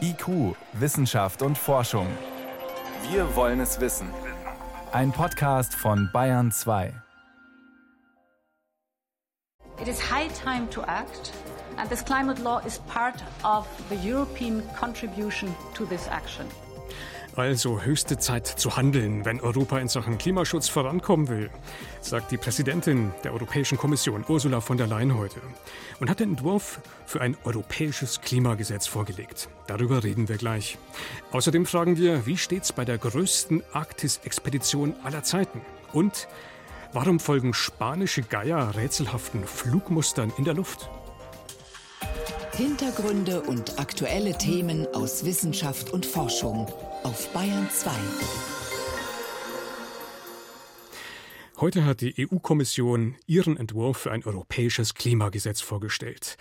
IQ, Wissenschaft und Forschung. Wir wollen es wissen. Ein Podcast von Bayern 2. It is high time to act, and this climate law is part of the European contribution to this action. Also höchste Zeit zu handeln, wenn Europa in Sachen Klimaschutz vorankommen will, sagt die Präsidentin der Europäischen Kommission, Ursula von der Leyen, heute. Und hat den Entwurf für ein europäisches Klimagesetz vorgelegt. Darüber reden wir gleich. Außerdem fragen wir, wie steht's bei der größten Arktis-Expedition aller Zeiten? Und warum folgen spanische Geier rätselhaften Flugmustern in der Luft? Hintergründe und aktuelle Themen aus Wissenschaft und Forschung auf Bayern 2. Heute hat die EU-Kommission ihren Entwurf für ein europäisches Klimagesetz vorgestellt.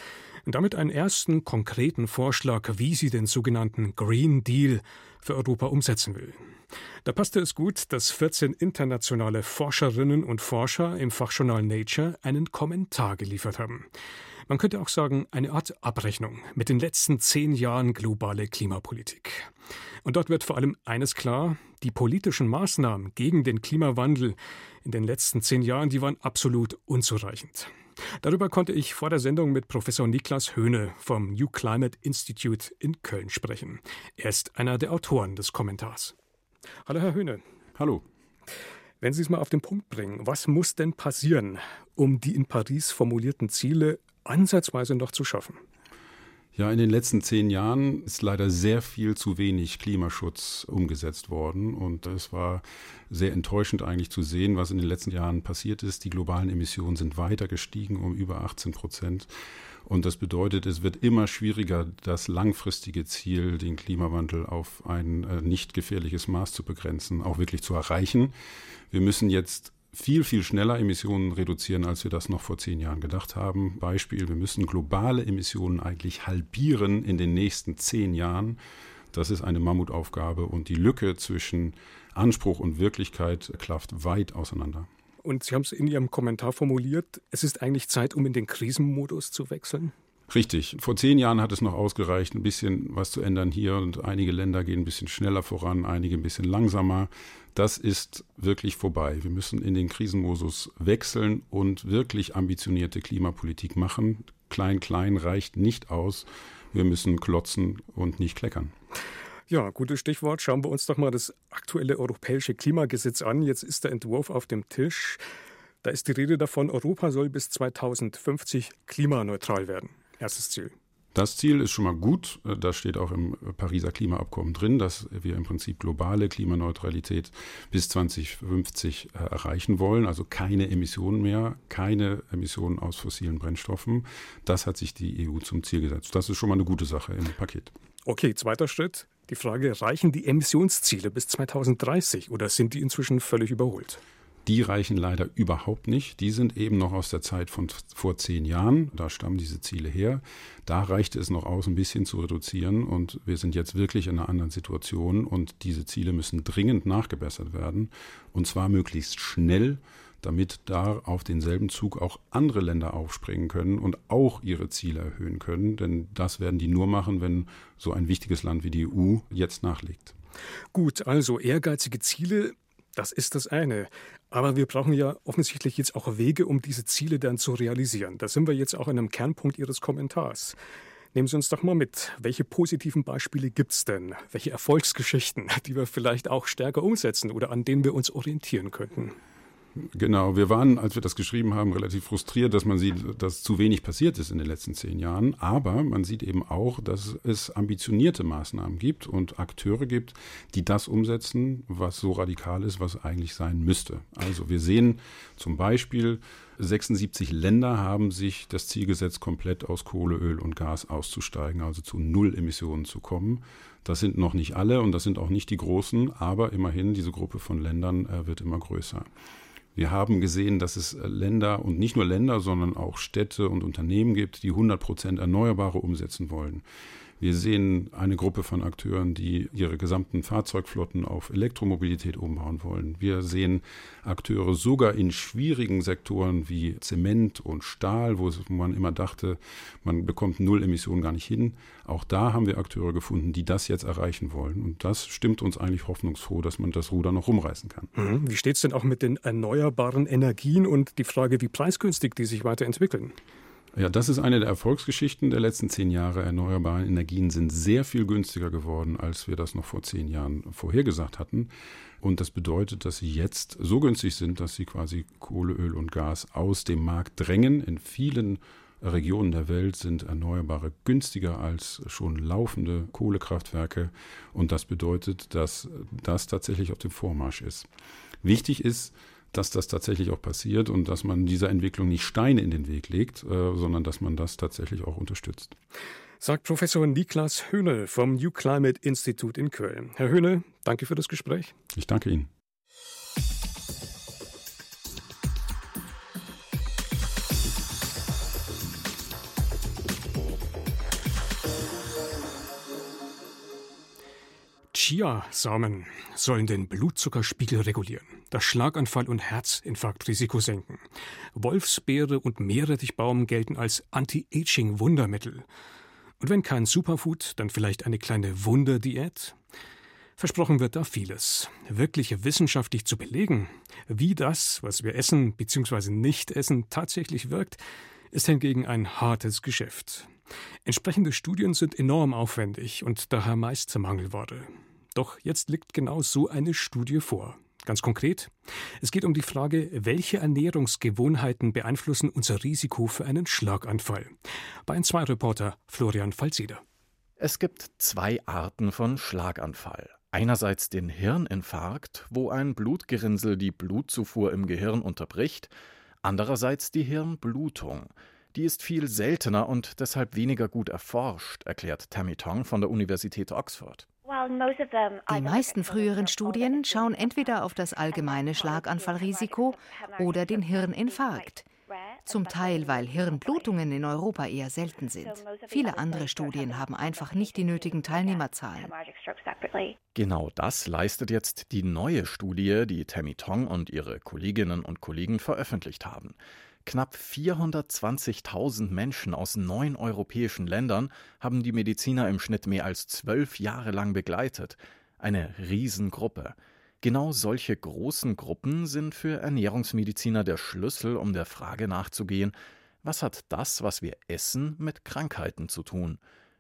Damit einen ersten konkreten Vorschlag, wie sie den sogenannten Green Deal für Europa umsetzen will. Da passte es gut, dass 14 internationale Forscherinnen und Forscher im Fachjournal Nature einen Kommentar geliefert haben. Man könnte auch sagen, eine Art Abrechnung mit den letzten zehn Jahren globale Klimapolitik. Und dort wird vor allem eines klar, die politischen Maßnahmen gegen den Klimawandel in den letzten zehn Jahren, die waren absolut unzureichend. Darüber konnte ich vor der Sendung mit Professor Niklas Höhne vom New Climate Institute in Köln sprechen. Er ist einer der Autoren des Kommentars. Hallo, Herr Höhne. Hallo. Wenn Sie es mal auf den Punkt bringen, was muss denn passieren, um die in Paris formulierten Ziele ansatzweise noch zu schaffen? Ja, in den letzten zehn Jahren ist leider sehr viel zu wenig Klimaschutz umgesetzt worden. Und es war sehr enttäuschend eigentlich zu sehen, was in den letzten Jahren passiert ist. Die globalen Emissionen sind weiter gestiegen um über 18 Prozent. Und das bedeutet, es wird immer schwieriger, das langfristige Ziel, den Klimawandel auf ein äh, nicht gefährliches Maß zu begrenzen, auch wirklich zu erreichen. Wir müssen jetzt viel, viel schneller Emissionen reduzieren, als wir das noch vor zehn Jahren gedacht haben. Beispiel, wir müssen globale Emissionen eigentlich halbieren in den nächsten zehn Jahren. Das ist eine Mammutaufgabe und die Lücke zwischen Anspruch und Wirklichkeit klafft weit auseinander. Und Sie haben es in Ihrem Kommentar formuliert, es ist eigentlich Zeit, um in den Krisenmodus zu wechseln? Richtig. Vor zehn Jahren hat es noch ausgereicht, ein bisschen was zu ändern hier und einige Länder gehen ein bisschen schneller voran, einige ein bisschen langsamer. Das ist wirklich vorbei. Wir müssen in den Krisenmodus wechseln und wirklich ambitionierte Klimapolitik machen. Klein, klein reicht nicht aus. Wir müssen klotzen und nicht kleckern. Ja, gutes Stichwort. Schauen wir uns doch mal das aktuelle europäische Klimagesetz an. Jetzt ist der Entwurf auf dem Tisch. Da ist die Rede davon, Europa soll bis 2050 klimaneutral werden. Erstes Ziel. Das Ziel ist schon mal gut. Das steht auch im Pariser Klimaabkommen drin, dass wir im Prinzip globale Klimaneutralität bis 2050 erreichen wollen. Also keine Emissionen mehr, keine Emissionen aus fossilen Brennstoffen. Das hat sich die EU zum Ziel gesetzt. Das ist schon mal eine gute Sache im Paket. Okay, zweiter Schritt. Die Frage, reichen die Emissionsziele bis 2030 oder sind die inzwischen völlig überholt? Die reichen leider überhaupt nicht. Die sind eben noch aus der Zeit von vor zehn Jahren. Da stammen diese Ziele her. Da reichte es noch aus, ein bisschen zu reduzieren. Und wir sind jetzt wirklich in einer anderen Situation. Und diese Ziele müssen dringend nachgebessert werden. Und zwar möglichst schnell, damit da auf denselben Zug auch andere Länder aufspringen können und auch ihre Ziele erhöhen können. Denn das werden die nur machen, wenn so ein wichtiges Land wie die EU jetzt nachlegt. Gut, also ehrgeizige Ziele das ist das eine. Aber wir brauchen ja offensichtlich jetzt auch Wege, um diese Ziele dann zu realisieren. Da sind wir jetzt auch an einem Kernpunkt Ihres Kommentars. Nehmen Sie uns doch mal mit. Welche positiven Beispiele gibt es denn? Welche Erfolgsgeschichten, die wir vielleicht auch stärker umsetzen oder an denen wir uns orientieren könnten? Genau, wir waren, als wir das geschrieben haben, relativ frustriert, dass man sieht, dass zu wenig passiert ist in den letzten zehn Jahren. Aber man sieht eben auch, dass es ambitionierte Maßnahmen gibt und Akteure gibt, die das umsetzen, was so radikal ist, was eigentlich sein müsste. Also wir sehen zum Beispiel, 76 Länder haben sich das Ziel gesetzt, komplett aus Kohle, Öl und Gas auszusteigen, also zu Null Emissionen zu kommen. Das sind noch nicht alle und das sind auch nicht die großen, aber immerhin diese Gruppe von Ländern äh, wird immer größer. Wir haben gesehen, dass es Länder und nicht nur Länder, sondern auch Städte und Unternehmen gibt, die 100 Prozent Erneuerbare umsetzen wollen. Wir sehen eine Gruppe von Akteuren, die ihre gesamten Fahrzeugflotten auf Elektromobilität umbauen wollen. Wir sehen Akteure sogar in schwierigen Sektoren wie Zement und Stahl, wo man immer dachte, man bekommt Null Emissionen gar nicht hin. Auch da haben wir Akteure gefunden, die das jetzt erreichen wollen. Und das stimmt uns eigentlich hoffnungsfroh, dass man das Ruder noch rumreißen kann. Mhm. Wie steht es denn auch mit den erneuerbaren Energien und die Frage, wie preisgünstig die sich weiterentwickeln? Ja, das ist eine der Erfolgsgeschichten der letzten zehn Jahre. Erneuerbare Energien sind sehr viel günstiger geworden, als wir das noch vor zehn Jahren vorhergesagt hatten. Und das bedeutet, dass sie jetzt so günstig sind, dass sie quasi Kohle, Öl und Gas aus dem Markt drängen. In vielen Regionen der Welt sind Erneuerbare günstiger als schon laufende Kohlekraftwerke. Und das bedeutet, dass das tatsächlich auf dem Vormarsch ist. Wichtig ist, dass das tatsächlich auch passiert und dass man dieser Entwicklung nicht Steine in den Weg legt, äh, sondern dass man das tatsächlich auch unterstützt. Sagt Professor Niklas Höhne vom New Climate Institute in Köln. Herr Höhne, danke für das Gespräch. Ich danke Ihnen. Chia-Samen sollen den Blutzuckerspiegel regulieren, das Schlaganfall- und Herzinfarktrisiko senken. Wolfsbeere und Meerrettichbaum gelten als Anti-Aging-Wundermittel. Und wenn kein Superfood, dann vielleicht eine kleine Wunderdiät? Versprochen wird da vieles. Wirklich wissenschaftlich zu belegen, wie das, was wir essen bzw. nicht essen, tatsächlich wirkt, ist hingegen ein hartes Geschäft. Entsprechende Studien sind enorm aufwendig und daher meist Mangelware. Doch jetzt liegt genau so eine Studie vor. Ganz konkret, es geht um die Frage, welche Ernährungsgewohnheiten beeinflussen unser Risiko für einen Schlaganfall. Bei 2 Reporter Florian Falzeder. Es gibt zwei Arten von Schlaganfall. Einerseits den Hirninfarkt, wo ein Blutgerinnsel die Blutzufuhr im Gehirn unterbricht, andererseits die Hirnblutung. Die ist viel seltener und deshalb weniger gut erforscht, erklärt Tammy Tong von der Universität Oxford. Die meisten früheren Studien schauen entweder auf das allgemeine Schlaganfallrisiko oder den Hirninfarkt. Zum Teil, weil Hirnblutungen in Europa eher selten sind. Viele andere Studien haben einfach nicht die nötigen Teilnehmerzahlen. Genau das leistet jetzt die neue Studie, die Tammy Tong und ihre Kolleginnen und Kollegen veröffentlicht haben. Knapp 420.000 Menschen aus neun europäischen Ländern haben die Mediziner im Schnitt mehr als zwölf Jahre lang begleitet. Eine Riesengruppe. Genau solche großen Gruppen sind für Ernährungsmediziner der Schlüssel, um der Frage nachzugehen, was hat das, was wir essen, mit Krankheiten zu tun?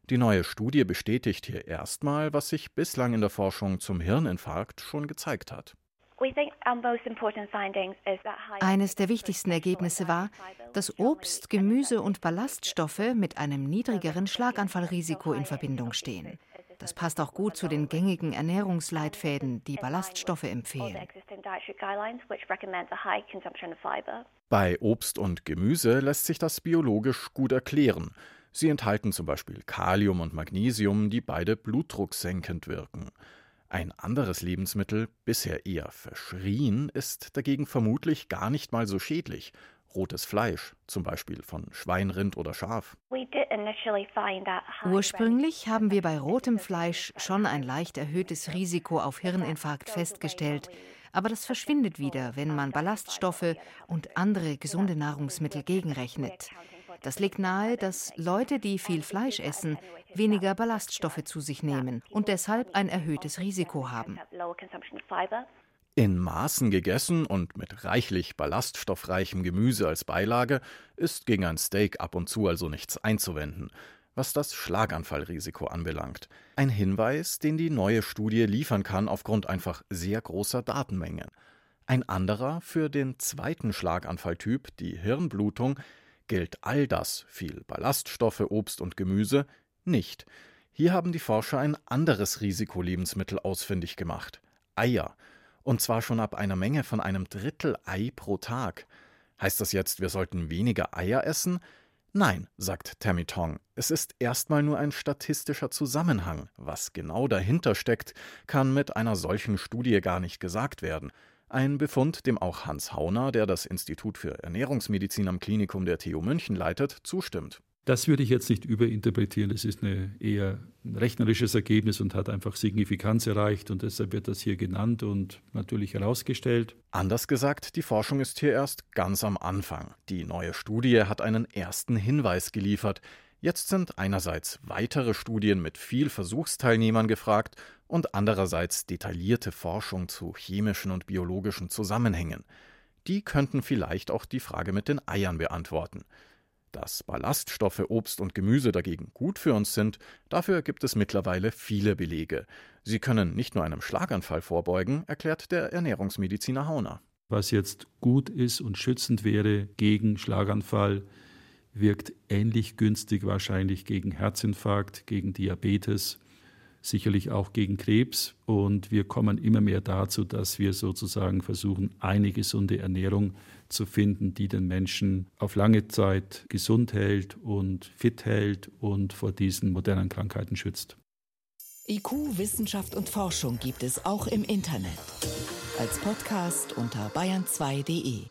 Die neue Studie bestätigt hier erstmal, was sich bislang in der Forschung zum Hirninfarkt schon gezeigt hat. Eines der wichtigsten Ergebnisse war, dass Obst, Gemüse und Ballaststoffe mit einem niedrigeren Schlaganfallrisiko in Verbindung stehen. Das passt auch gut zu den gängigen Ernährungsleitfäden, die Ballaststoffe empfehlen. Bei Obst und Gemüse lässt sich das biologisch gut erklären. Sie enthalten zum Beispiel Kalium und Magnesium, die beide blutdrucksenkend wirken. Ein anderes Lebensmittel, bisher eher verschrien, ist dagegen vermutlich gar nicht mal so schädlich. Rotes Fleisch, zum Beispiel von Schwein, Rind oder Schaf. Ursprünglich haben wir bei rotem Fleisch schon ein leicht erhöhtes Risiko auf Hirninfarkt festgestellt, aber das verschwindet wieder, wenn man Ballaststoffe und andere gesunde Nahrungsmittel gegenrechnet. Das legt nahe, dass Leute, die viel Fleisch essen, weniger Ballaststoffe zu sich nehmen und deshalb ein erhöhtes Risiko haben. In Maßen gegessen und mit reichlich ballaststoffreichem Gemüse als Beilage ist gegen ein Steak ab und zu also nichts einzuwenden, was das Schlaganfallrisiko anbelangt. Ein Hinweis, den die neue Studie liefern kann aufgrund einfach sehr großer Datenmengen. Ein anderer für den zweiten Schlaganfalltyp, die Hirnblutung, gilt all das, viel Ballaststoffe, Obst und Gemüse, nicht. Hier haben die Forscher ein anderes Risikolebensmittel ausfindig gemacht. Eier. Und zwar schon ab einer Menge von einem Drittel Ei pro Tag. Heißt das jetzt, wir sollten weniger Eier essen? Nein, sagt Tammy Tong, es ist erstmal nur ein statistischer Zusammenhang. Was genau dahinter steckt, kann mit einer solchen Studie gar nicht gesagt werden. Ein Befund, dem auch Hans Hauner, der das Institut für Ernährungsmedizin am Klinikum der TU München leitet, zustimmt. Das würde ich jetzt nicht überinterpretieren. Es ist eine eher ein rechnerisches Ergebnis und hat einfach Signifikanz erreicht und deshalb wird das hier genannt und natürlich herausgestellt. Anders gesagt, die Forschung ist hier erst ganz am Anfang. Die neue Studie hat einen ersten Hinweis geliefert. Jetzt sind einerseits weitere Studien mit viel Versuchsteilnehmern gefragt und andererseits detaillierte Forschung zu chemischen und biologischen Zusammenhängen. Die könnten vielleicht auch die Frage mit den Eiern beantworten. Dass Ballaststoffe Obst und Gemüse dagegen gut für uns sind, dafür gibt es mittlerweile viele Belege. Sie können nicht nur einem Schlaganfall vorbeugen, erklärt der Ernährungsmediziner Hauner. Was jetzt gut ist und schützend wäre gegen Schlaganfall, wirkt ähnlich günstig wahrscheinlich gegen Herzinfarkt, gegen Diabetes, sicherlich auch gegen Krebs. Und wir kommen immer mehr dazu, dass wir sozusagen versuchen, eine gesunde Ernährung zu finden, die den Menschen auf lange Zeit gesund hält und fit hält und vor diesen modernen Krankheiten schützt. IQ, Wissenschaft und Forschung gibt es auch im Internet. Als Podcast unter bayern2.de.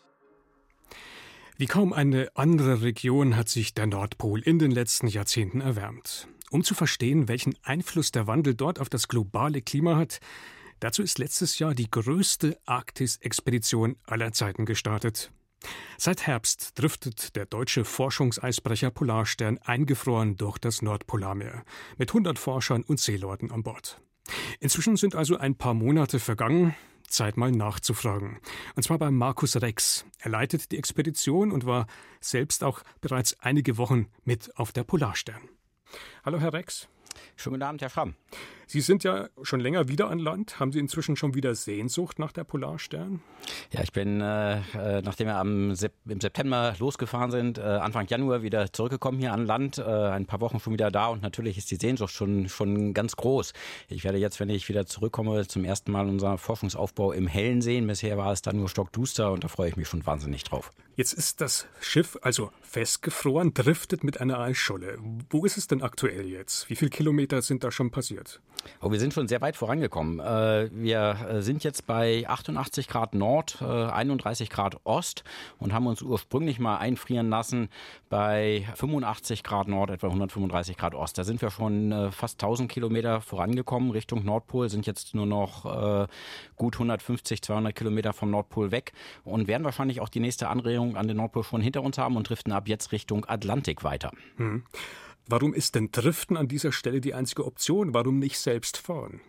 Wie kaum eine andere Region hat sich der Nordpol in den letzten Jahrzehnten erwärmt. Um zu verstehen, welchen Einfluss der Wandel dort auf das globale Klima hat, dazu ist letztes Jahr die größte Arktis-Expedition aller Zeiten gestartet. Seit Herbst driftet der deutsche Forschungseisbrecher Polarstern eingefroren durch das Nordpolarmeer mit 100 Forschern und Seeleuten an Bord. Inzwischen sind also ein paar Monate vergangen. Zeit mal nachzufragen. Und zwar bei Markus Rex. Er leitet die Expedition und war selbst auch bereits einige Wochen mit auf der Polarstern. Hallo, Herr Rex. Schönen guten Abend, Herr Schramm. Sie sind ja schon länger wieder an Land. Haben Sie inzwischen schon wieder Sehnsucht nach der Polarstern? Ja, ich bin, äh, äh nachdem wir am Sep im September losgefahren sind, äh, Anfang Januar wieder zurückgekommen hier an Land. Äh, ein paar Wochen schon wieder da und natürlich ist die Sehnsucht schon, schon ganz groß. Ich werde jetzt, wenn ich wieder zurückkomme, zum ersten Mal unseren Forschungsaufbau im Hellen sehen. Bisher war es dann nur stockduster und da freue ich mich schon wahnsinnig drauf. Jetzt ist das Schiff also festgefroren, driftet mit einer Eisscholle. Wo ist es denn aktuell jetzt? Wie viele Kilometer sind da schon passiert? Oh, wir sind schon sehr weit vorangekommen. Äh, wir äh, sind jetzt bei 88 Grad Nord, 31 äh, Grad Ost und haben uns ursprünglich mal einfrieren lassen bei 85 Grad Nord, etwa 135 Grad Ost. Da sind wir schon fast 1000 Kilometer vorangekommen Richtung Nordpol, sind jetzt nur noch gut 150, 200 Kilometer vom Nordpol weg und werden wahrscheinlich auch die nächste Anregung an den Nordpol schon hinter uns haben und driften ab jetzt Richtung Atlantik weiter. Hm. Warum ist denn Driften an dieser Stelle die einzige Option? Warum nicht selbst fahren?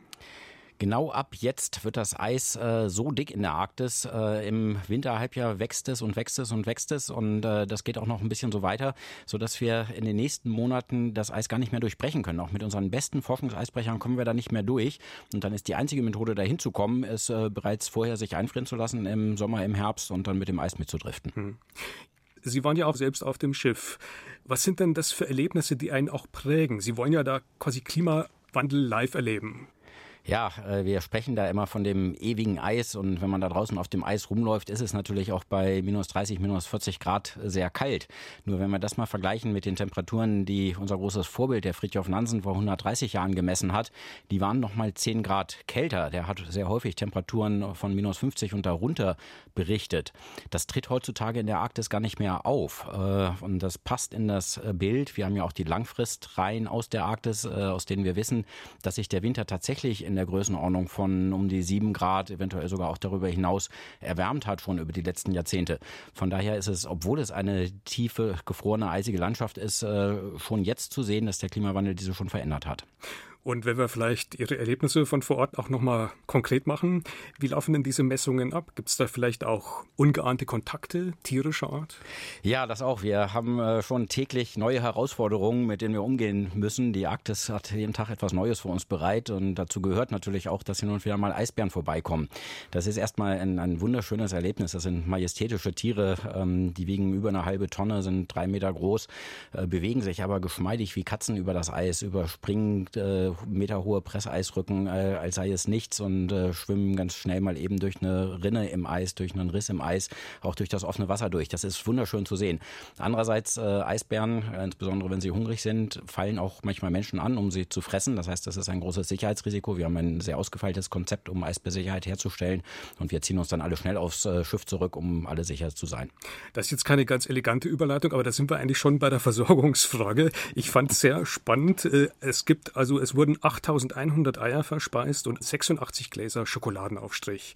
Genau ab jetzt wird das Eis äh, so dick in der Arktis. Äh, Im Winterhalbjahr wächst es und wächst es und wächst es und äh, das geht auch noch ein bisschen so weiter, sodass wir in den nächsten Monaten das Eis gar nicht mehr durchbrechen können. Auch mit unseren besten Forschungseisbrechern kommen wir da nicht mehr durch. Und dann ist die einzige Methode, da hinzukommen, ist äh, bereits vorher sich einfrieren zu lassen im Sommer, im Herbst und dann mit dem Eis mitzudriften. Hm. Sie waren ja auch selbst auf dem Schiff. Was sind denn das für Erlebnisse, die einen auch prägen? Sie wollen ja da quasi Klimawandel live erleben. Ja, äh, wir sprechen da immer von dem ewigen Eis und wenn man da draußen auf dem Eis rumläuft, ist es natürlich auch bei minus 30, minus 40 Grad sehr kalt. Nur wenn wir das mal vergleichen mit den Temperaturen, die unser großes Vorbild, der Fridtjof Nansen, vor 130 Jahren gemessen hat, die waren noch mal 10 Grad kälter. Der hat sehr häufig Temperaturen von minus 50 und darunter berichtet. Das tritt heutzutage in der Arktis gar nicht mehr auf äh, und das passt in das äh, Bild. Wir haben ja auch die Langfristreihen aus der Arktis, aus denen wir wissen, dass sich der Winter tatsächlich in der Größenordnung von um die sieben Grad, eventuell sogar auch darüber hinaus erwärmt hat schon über die letzten Jahrzehnte. Von daher ist es, obwohl es eine tiefe, gefrorene, eisige Landschaft ist, äh, schon jetzt zu sehen, dass der Klimawandel diese schon verändert hat. Und wenn wir vielleicht Ihre Erlebnisse von vor Ort auch nochmal konkret machen, wie laufen denn diese Messungen ab? Gibt es da vielleicht auch ungeahnte Kontakte tierischer Art? Ja, das auch. Wir haben äh, schon täglich neue Herausforderungen, mit denen wir umgehen müssen. Die Arktis hat jeden Tag etwas Neues für uns bereit und dazu gehört natürlich auch, dass hin und wieder mal Eisbären vorbeikommen. Das ist erstmal ein, ein wunderschönes Erlebnis. Das sind majestätische Tiere, ähm, die wiegen über eine halbe Tonne, sind drei Meter groß, äh, bewegen sich aber geschmeidig wie Katzen über das Eis, überspringen äh, äh, meterhohe Presseeisrücken, äh, als sei es nichts und äh, schwimmen ganz schnell mal eben durch eine Rinne im Eis, durch einen Riss im Eis, auch durch das offene Wasser durch. Das ist wunderschön zu sehen. Andererseits äh, Eisbären, äh, insbesondere wenn sie hungrig sind, fallen auch manchmal Menschen an, um sie zu fressen. Das heißt, das ist ein großes Sicherheitsrisiko. Wir haben ein sehr ausgefeiltes Konzept, um Eisbärsicherheit herzustellen und wir ziehen uns dann alle schnell aufs äh, Schiff zurück, um alle sicher zu sein. Das ist jetzt keine ganz elegante Überleitung, aber da sind wir eigentlich schon bei der Versorgungsfrage. Ich fand es sehr spannend. Äh, es gibt also, es wurden 8100 Eier verspeist und 86 Gläser Schokoladenaufstrich.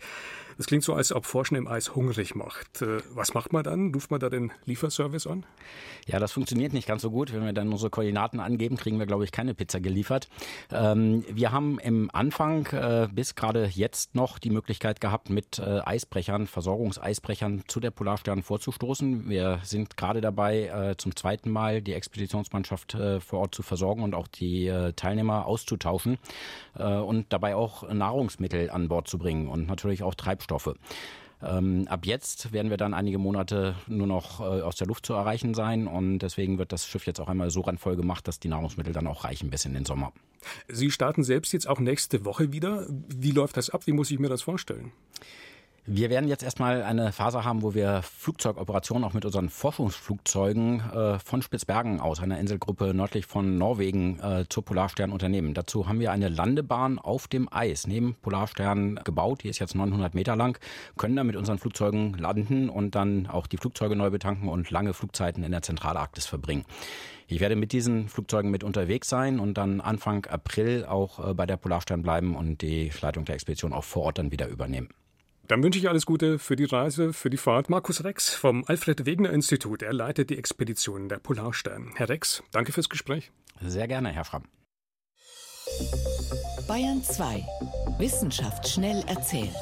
Das klingt so, als ob Forschen im Eis hungrig macht. Äh, was macht man dann? Ruft man da den Lieferservice an? Ja, das funktioniert nicht ganz so gut. Wenn wir dann unsere Koordinaten angeben, kriegen wir, glaube ich, keine Pizza geliefert. Ähm, wir haben im Anfang äh, bis gerade jetzt noch die Möglichkeit gehabt, mit äh, Eisbrechern, Versorgungseisbrechern zu der Polarstern vorzustoßen. Wir sind gerade dabei, äh, zum zweiten Mal die Expeditionsmannschaft äh, vor Ort zu versorgen und auch die äh, Teilnehmer auszutauschen und dabei auch Nahrungsmittel an Bord zu bringen und natürlich auch Treibstoff Treibstoffe. Ähm, ab jetzt werden wir dann einige Monate nur noch äh, aus der Luft zu erreichen sein und deswegen wird das Schiff jetzt auch einmal so randvoll gemacht, dass die Nahrungsmittel dann auch reichen bis in den Sommer. Sie starten selbst jetzt auch nächste Woche wieder. Wie läuft das ab? Wie muss ich mir das vorstellen? Wir werden jetzt erstmal eine Phase haben, wo wir Flugzeugoperationen auch mit unseren Forschungsflugzeugen äh, von Spitzbergen aus, einer Inselgruppe nördlich von Norwegen, äh, zur Polarstern unternehmen. Dazu haben wir eine Landebahn auf dem Eis neben Polarstern gebaut. Die ist jetzt 900 Meter lang, können da mit unseren Flugzeugen landen und dann auch die Flugzeuge neu betanken und lange Flugzeiten in der Zentralarktis verbringen. Ich werde mit diesen Flugzeugen mit unterwegs sein und dann Anfang April auch äh, bei der Polarstern bleiben und die Leitung der Expedition auch vor Ort dann wieder übernehmen. Dann wünsche ich alles Gute für die Reise, für die Fahrt. Markus Rex vom Alfred Wegener Institut. Er leitet die Expedition der Polarstern. Herr Rex, danke fürs Gespräch. Sehr gerne, Herr Schramm. Bayern 2. Wissenschaft schnell erzählt.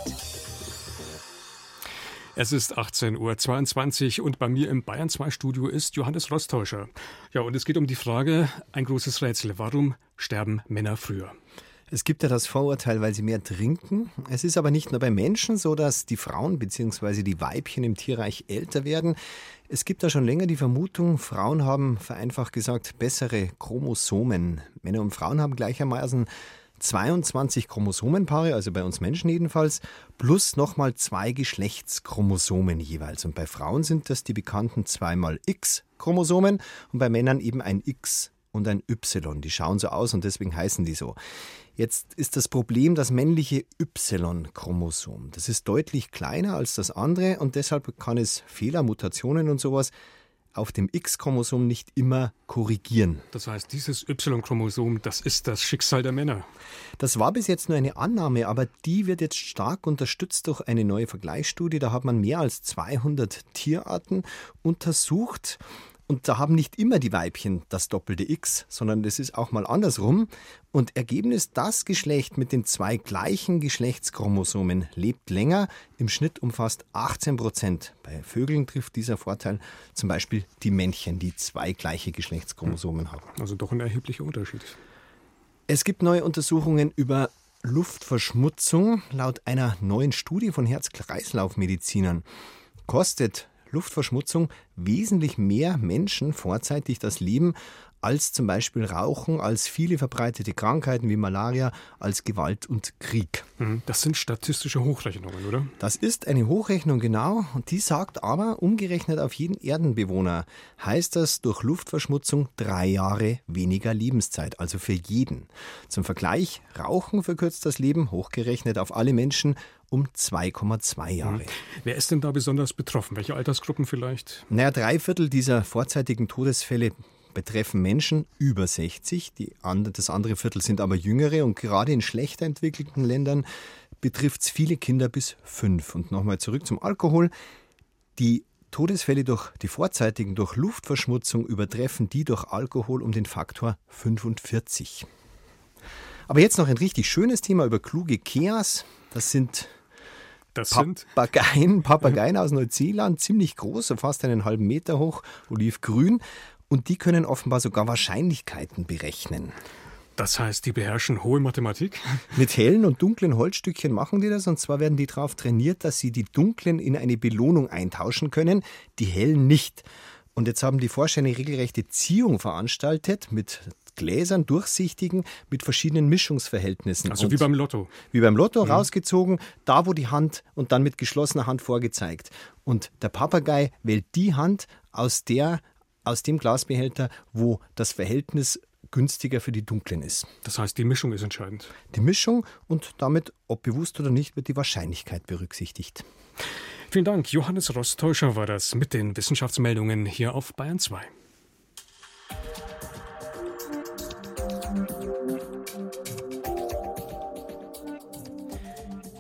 Es ist 18.22 Uhr und bei mir im Bayern 2 Studio ist Johannes Rostäuscher. Ja, und es geht um die Frage, ein großes Rätsel. Warum sterben Männer früher? Es gibt ja das Vorurteil, weil sie mehr trinken. Es ist aber nicht nur bei Menschen so, dass die Frauen bzw. die Weibchen im Tierreich älter werden. Es gibt da schon länger die Vermutung, Frauen haben vereinfacht gesagt bessere Chromosomen. Männer und Frauen haben gleichermaßen 22 Chromosomenpaare, also bei uns Menschen jedenfalls, plus nochmal zwei Geschlechtschromosomen jeweils. Und bei Frauen sind das die bekannten zweimal X-Chromosomen und bei Männern eben ein X und ein Y. Die schauen so aus und deswegen heißen die so. Jetzt ist das Problem das männliche Y-Chromosom. Das ist deutlich kleiner als das andere und deshalb kann es Fehler, Mutationen und sowas auf dem X-Chromosom nicht immer korrigieren. Das heißt, dieses Y-Chromosom, das ist das Schicksal der Männer. Das war bis jetzt nur eine Annahme, aber die wird jetzt stark unterstützt durch eine neue Vergleichsstudie. Da hat man mehr als 200 Tierarten untersucht und da haben nicht immer die Weibchen das doppelte X, sondern es ist auch mal andersrum. Und Ergebnis, das Geschlecht mit den zwei gleichen Geschlechtschromosomen lebt länger, im Schnitt umfasst 18 Prozent. Bei Vögeln trifft dieser Vorteil zum Beispiel die Männchen, die zwei gleiche Geschlechtschromosomen haben. Also doch ein erheblicher Unterschied. Es gibt neue Untersuchungen über Luftverschmutzung. Laut einer neuen Studie von Herz-Kreislauf-Medizinern kostet Luftverschmutzung wesentlich mehr Menschen vorzeitig das Leben als zum Beispiel Rauchen, als viele verbreitete Krankheiten wie Malaria, als Gewalt und Krieg. Mhm. Das sind statistische Hochrechnungen, oder? Das ist eine Hochrechnung, genau. Und die sagt aber, umgerechnet auf jeden Erdenbewohner, heißt das durch Luftverschmutzung drei Jahre weniger Lebenszeit, also für jeden. Zum Vergleich, Rauchen verkürzt das Leben, hochgerechnet auf alle Menschen, um 2,2 Jahre. Mhm. Wer ist denn da besonders betroffen? Welche Altersgruppen vielleicht? Naja, drei Viertel dieser vorzeitigen Todesfälle betreffen Menschen über 60. Die andere, das andere Viertel sind aber Jüngere und gerade in schlechter entwickelten Ländern betrifft es viele Kinder bis fünf. Und nochmal zurück zum Alkohol. Die Todesfälle durch die vorzeitigen durch Luftverschmutzung übertreffen die durch Alkohol um den Faktor 45. Aber jetzt noch ein richtig schönes Thema über kluge Keas. Das sind das Papageien, Papageien aus Neuseeland, ziemlich groß, fast einen halben Meter hoch, olivgrün. Und die können offenbar sogar Wahrscheinlichkeiten berechnen. Das heißt, die beherrschen hohe Mathematik? Mit hellen und dunklen Holzstückchen machen die das. Und zwar werden die darauf trainiert, dass sie die dunklen in eine Belohnung eintauschen können, die hellen nicht. Und jetzt haben die Forscher eine regelrechte Ziehung veranstaltet mit Gläsern, durchsichtigen, mit verschiedenen Mischungsverhältnissen. Also und wie beim Lotto. Wie beim Lotto, mhm. rausgezogen, da wo die Hand und dann mit geschlossener Hand vorgezeigt. Und der Papagei wählt die Hand aus der aus dem Glasbehälter, wo das Verhältnis günstiger für die dunklen ist. Das heißt, die Mischung ist entscheidend. Die Mischung und damit, ob bewusst oder nicht, wird die Wahrscheinlichkeit berücksichtigt. Vielen Dank. Johannes Rostäuscher war das mit den Wissenschaftsmeldungen hier auf Bayern 2.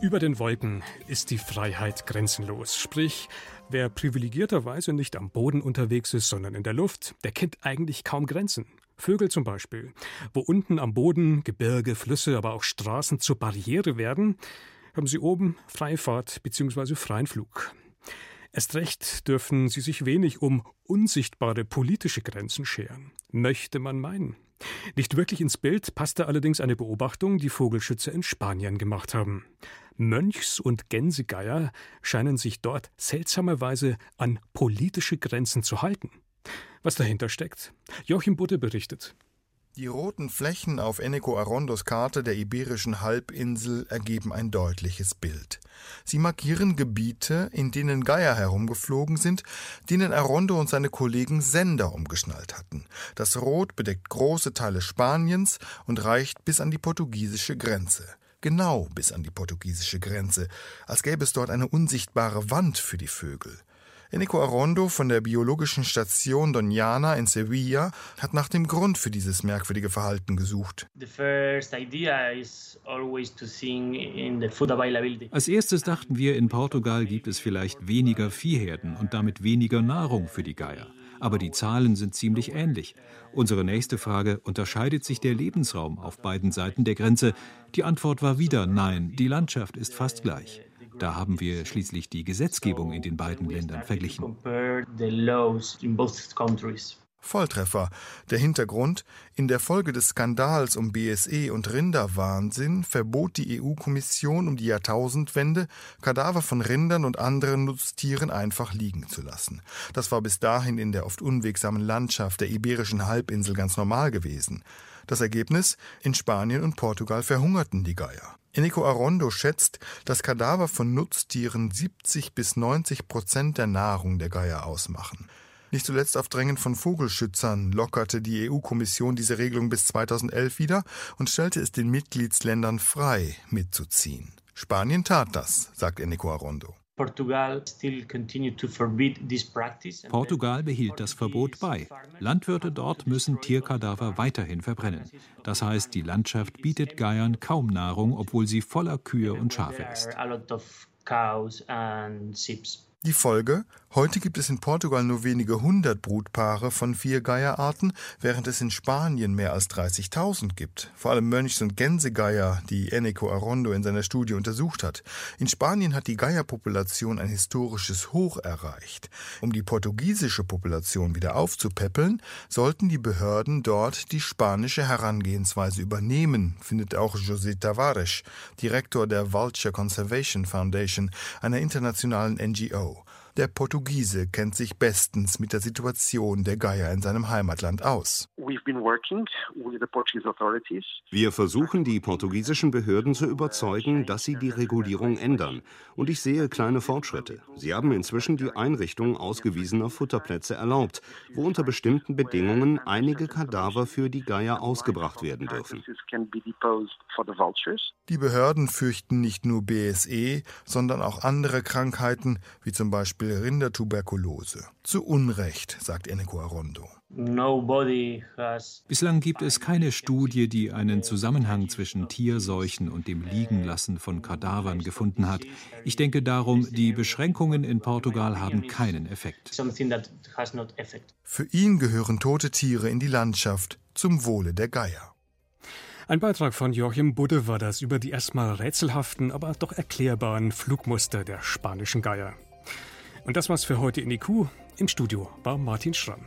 Über den Wolken ist die Freiheit grenzenlos. Sprich, wer privilegierterweise nicht am Boden unterwegs ist, sondern in der Luft, der kennt eigentlich kaum Grenzen. Vögel zum Beispiel. Wo unten am Boden Gebirge, Flüsse, aber auch Straßen zur Barriere werden, haben sie oben Freifahrt bzw. freien Flug. Erst recht dürfen sie sich wenig um unsichtbare politische Grenzen scheren, möchte man meinen. Nicht wirklich ins Bild passte allerdings eine Beobachtung, die Vogelschützer in Spanien gemacht haben. Mönchs- und Gänsegeier scheinen sich dort seltsamerweise an politische Grenzen zu halten. Was dahinter steckt? Joachim Budde berichtet. Die roten Flächen auf Eneco Arondos Karte der Iberischen Halbinsel ergeben ein deutliches Bild. Sie markieren Gebiete, in denen Geier herumgeflogen sind, denen Arondo und seine Kollegen Sender umgeschnallt hatten. Das Rot bedeckt große Teile Spaniens und reicht bis an die portugiesische Grenze. Genau bis an die portugiesische Grenze, als gäbe es dort eine unsichtbare Wand für die Vögel. Enrico Arondo von der biologischen Station Doñana in Sevilla hat nach dem Grund für dieses merkwürdige Verhalten gesucht. Als erstes dachten wir, in Portugal gibt es vielleicht weniger Viehherden und damit weniger Nahrung für die Geier. Aber die Zahlen sind ziemlich ähnlich. Unsere nächste Frage, unterscheidet sich der Lebensraum auf beiden Seiten der Grenze? Die Antwort war wieder nein, die Landschaft ist fast gleich. Da haben wir schließlich die Gesetzgebung in den beiden Ländern verglichen. Volltreffer. Der Hintergrund: In der Folge des Skandals um BSE und Rinderwahnsinn verbot die EU-Kommission um die Jahrtausendwende, Kadaver von Rindern und anderen Nutztieren einfach liegen zu lassen. Das war bis dahin in der oft unwegsamen Landschaft der Iberischen Halbinsel ganz normal gewesen. Das Ergebnis: In Spanien und Portugal verhungerten die Geier. Enrico Arondo schätzt, dass Kadaver von Nutztieren 70 bis 90 Prozent der Nahrung der Geier ausmachen. Nicht zuletzt auf Drängen von Vogelschützern lockerte die EU-Kommission diese Regelung bis 2011 wieder und stellte es den Mitgliedsländern frei, mitzuziehen. Spanien tat das, sagt Enrico Arondo. Portugal behielt das Verbot bei. Landwirte dort müssen Tierkadaver weiterhin verbrennen. Das heißt, die Landschaft bietet Geiern kaum Nahrung, obwohl sie voller Kühe und Schafe ist. Die Folge? Heute gibt es in Portugal nur wenige hundert Brutpaare von vier Geierarten, während es in Spanien mehr als 30.000 gibt. Vor allem Mönchs- und Gänsegeier, die Eneco Arondo in seiner Studie untersucht hat. In Spanien hat die Geierpopulation ein historisches Hoch erreicht. Um die portugiesische Population wieder aufzupäppeln, sollten die Behörden dort die spanische Herangehensweise übernehmen, findet auch José Tavares, Direktor der Vulture Conservation Foundation, einer internationalen NGO. show Der Portugiese kennt sich bestens mit der Situation der Geier in seinem Heimatland aus. Wir versuchen, die portugiesischen Behörden zu überzeugen, dass sie die Regulierung ändern. Und ich sehe kleine Fortschritte. Sie haben inzwischen die Einrichtung ausgewiesener Futterplätze erlaubt, wo unter bestimmten Bedingungen einige Kadaver für die Geier ausgebracht werden dürfen. Die Behörden fürchten nicht nur BSE, sondern auch andere Krankheiten, wie zum Beispiel Beispiel Rindertuberkulose. Zu Unrecht, sagt Eneko Arondo. Bislang gibt es keine Studie, die einen Zusammenhang zwischen Tierseuchen und dem Liegenlassen von Kadavern gefunden hat. Ich denke darum, die Beschränkungen in Portugal haben keinen Effekt. Für ihn gehören tote Tiere in die Landschaft zum Wohle der Geier. Ein Beitrag von Joachim Budde war das über die erstmal rätselhaften, aber doch erklärbaren Flugmuster der spanischen Geier. Und das war's für heute in IQ. Im Studio war Martin Schramm.